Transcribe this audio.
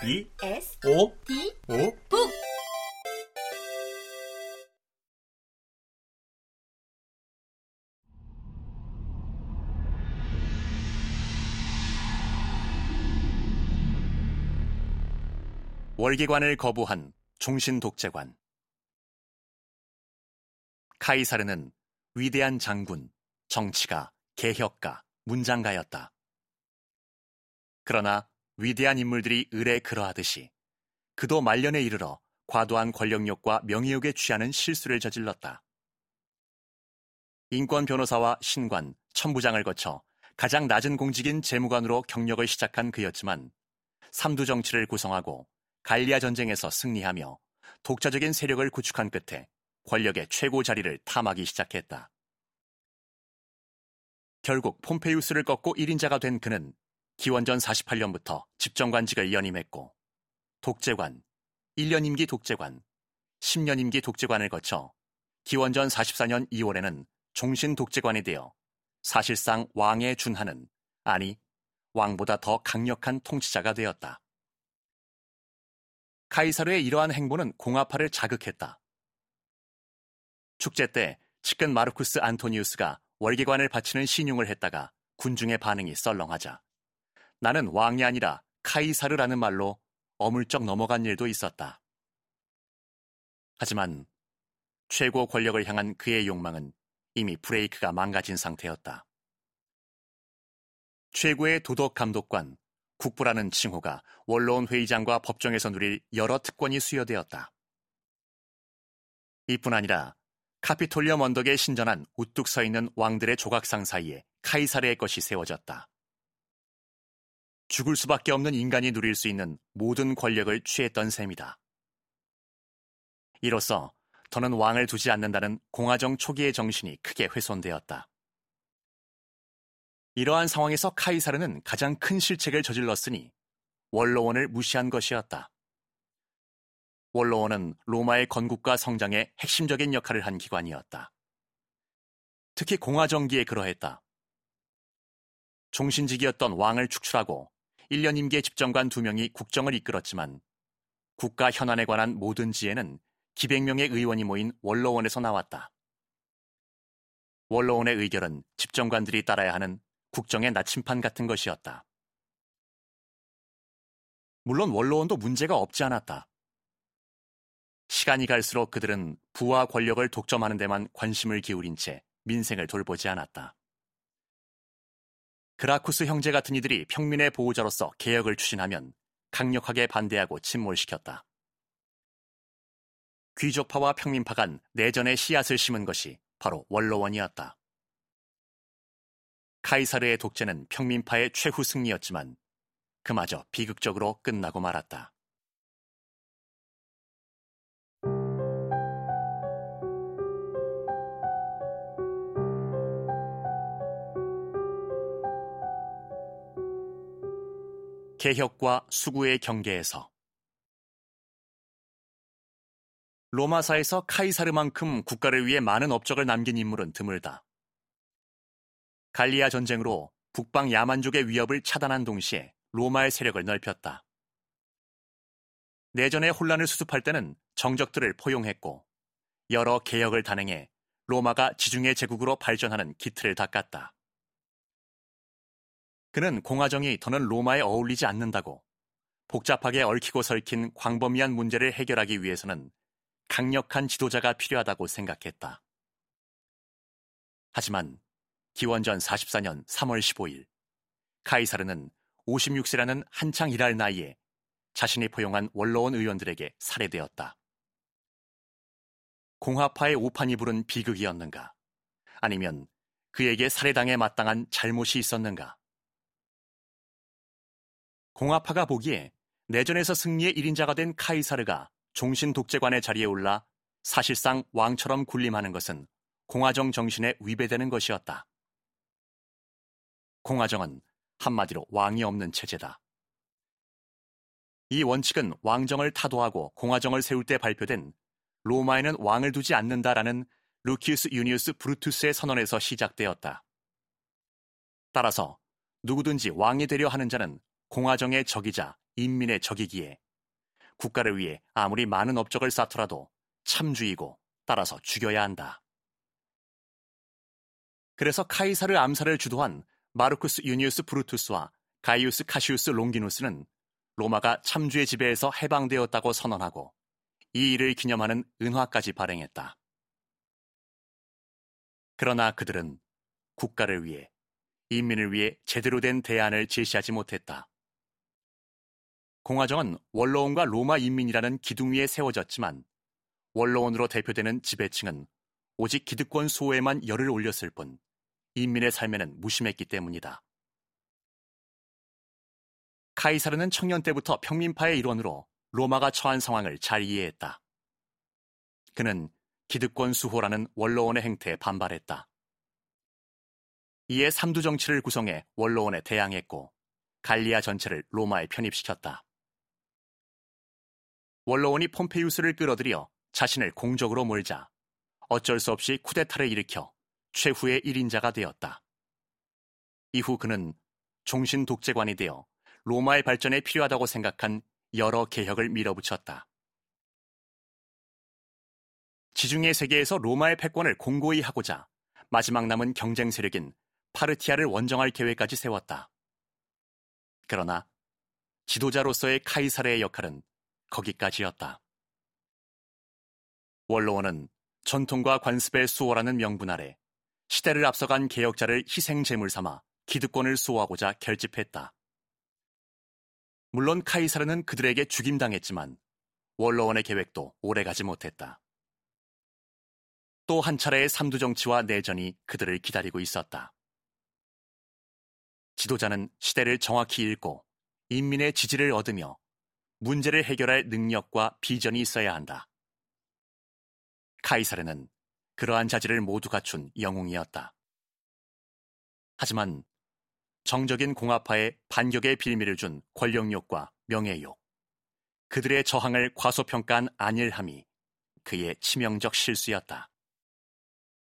B S O D O 북 월계관을 거부한 종신 독재관. 카이사르는 위대한 장군, 정치가, 개혁가, 문장가였다. 그러나 위대한 인물들이 을에 그러하듯이 그도 말년에 이르러 과도한 권력욕과 명예욕에 취하는 실수를 저질렀다. 인권 변호사와 신관, 천부장을 거쳐 가장 낮은 공직인 재무관으로 경력을 시작한 그였지만 삼두 정치를 구성하고 갈리아 전쟁에서 승리하며 독자적인 세력을 구축한 끝에 권력의 최고 자리를 탐하기 시작했다. 결국 폼페이우스를 꺾고 1인자가 된 그는 기원전 48년부터 집정관직을 연임했고 독재관, 1년 임기 독재관, 10년 임기 독재관을 거쳐 기원전 44년 2월에는 종신 독재관이 되어 사실상 왕에 준하는 아니 왕보다 더 강력한 통치자가 되었다. 카이사르의 이러한 행보는 공화파를 자극했다. 축제 때 측근 마르쿠스 안토니우스가 월계관을 바치는 신용을 했다가 군중의 반응이 썰렁하자 나는 왕이 아니라 카이사르라는 말로 어물쩍 넘어간 일도 있었다. 하지만 최고 권력을 향한 그의 욕망은 이미 브레이크가 망가진 상태였다. 최고의 도덕 감독관, 국부라는 칭호가 원로원 회의장과 법정에서 누릴 여러 특권이 수여되었다. 이뿐 아니라 카피톨리엄 언덕에 신전한 우뚝 서 있는 왕들의 조각상 사이에 카이사르의 것이 세워졌다. 죽을 수밖에 없는 인간이 누릴 수 있는 모든 권력을 취했던 셈이다. 이로써 더는 왕을 두지 않는다는 공화정 초기의 정신이 크게 훼손되었다. 이러한 상황에서 카이사르는 가장 큰 실책을 저질렀으니 원로원을 무시한 것이었다. 원로원은 로마의 건국과 성장에 핵심적인 역할을 한 기관이었다. 특히 공화정기에 그러했다. 종신직이었던 왕을 축출하고 1년 임기의 집정관 두 명이 국정을 이끌었지만 국가 현안에 관한 모든 지혜는 기백 명의 의원이 모인 원로원에서 나왔다. 원로원의 의결은 집정관들이 따라야 하는 국정의 나침판 같은 것이었다. 물론 원로원도 문제가 없지 않았다. 시간이 갈수록 그들은 부와 권력을 독점하는 데만 관심을 기울인 채 민생을 돌보지 않았다. 그라쿠스 형제 같은 이들이 평민의 보호자로서 개혁을 추진하면 강력하게 반대하고 침몰시켰다. 귀족파와 평민파 간 내전의 씨앗을 심은 것이 바로 원로원이었다. 카이사르의 독재는 평민파의 최후 승리였지만 그마저 비극적으로 끝나고 말았다. 개혁과 수구의 경계에서 로마사에서 카이사르만큼 국가를 위해 많은 업적을 남긴 인물은 드물다. 갈리아 전쟁으로 북방 야만족의 위협을 차단한 동시에 로마의 세력을 넓혔다. 내전의 혼란을 수습할 때는 정적들을 포용했고 여러 개혁을 단행해 로마가 지중해 제국으로 발전하는 기틀을 닦았다. 그는 공화정이 더는 로마에 어울리지 않는다고 복잡하게 얽히고 설킨 광범위한 문제를 해결하기 위해서는 강력한 지도자가 필요하다고 생각했다. 하지만 기원전 44년 3월 15일 카이사르는 56세라는 한창 일할 나이에 자신이 포용한 원로원 의원들에게 살해되었다. 공화파의 오판이 부른 비극이었는가? 아니면 그에게 살해당해 마땅한 잘못이 있었는가? 공화파가 보기에 내전에서 승리의 1인자가 된 카이사르가 종신 독재관의 자리에 올라 사실상 왕처럼 군림하는 것은 공화정 정신에 위배되는 것이었다. 공화정은 한마디로 왕이 없는 체제다. 이 원칙은 왕정을 타도하고 공화정을 세울 때 발표된 로마에는 왕을 두지 않는다라는 루키우스 유니우스 브루투스의 선언에서 시작되었다. 따라서 누구든지 왕이 되려 하는 자는 공화정의 적이자 인민의 적이기에 국가를 위해 아무리 많은 업적을 쌓더라도 참주이고 따라서 죽여야 한다. 그래서 카이사르 암살을 주도한 마르쿠스 유니우스 브루투스와 가이우스 카시우스 롱기누스는 로마가 참주의 지배에서 해방되었다고 선언하고 이 일을 기념하는 은화까지 발행했다. 그러나 그들은 국가를 위해, 인민을 위해 제대로 된 대안을 제시하지 못했다. 공화정은 원로원과 로마 인민이라는 기둥 위에 세워졌지만 원로원으로 대표되는 지배층은 오직 기득권 수호에만 열을 올렸을 뿐 인민의 삶에는 무심했기 때문이다. 카이사르는 청년 때부터 평민파의 일원으로 로마가 처한 상황을 잘 이해했다. 그는 기득권 수호라는 원로원의 행태에 반발했다. 이에 삼두 정치를 구성해 원로원에 대항했고 갈리아 전체를 로마에 편입시켰다. 원로원이 폼페이우스를 끌어들여 자신을 공적으로 몰자 어쩔 수 없이 쿠데타를 일으켜 최후의 1인자가 되었다. 이후 그는 종신 독재관이 되어 로마의 발전에 필요하다고 생각한 여러 개혁을 밀어붙였다. 지중해 세계에서 로마의 패권을 공고히 하고자 마지막 남은 경쟁 세력인 파르티아를 원정할 계획까지 세웠다. 그러나 지도자로서의 카이사르의 역할은 거기까지였다. 원로원은 전통과 관습의 수호라는 명분 아래 시대를 앞서간 개혁자를 희생 제물 삼아 기득권을 수호하고자 결집했다. 물론 카이사르는 그들에게 죽임당했지만 원로원의 계획도 오래가지 못했다. 또 한 차례의 삼두 정치와 내전이 그들을 기다리고 있었다. 지도자는 시대를 정확히 읽고 인민의 지지를 얻으며 문제를 해결할 능력과 비전이 있어야 한다. 카이사르는 그러한 자질을 모두 갖춘 영웅이었다. 하지만 정적인 공화파에 반격의 빌미를 준 권력욕과 명예욕, 그들의 저항을 과소평가한 안일함이 그의 치명적 실수였다.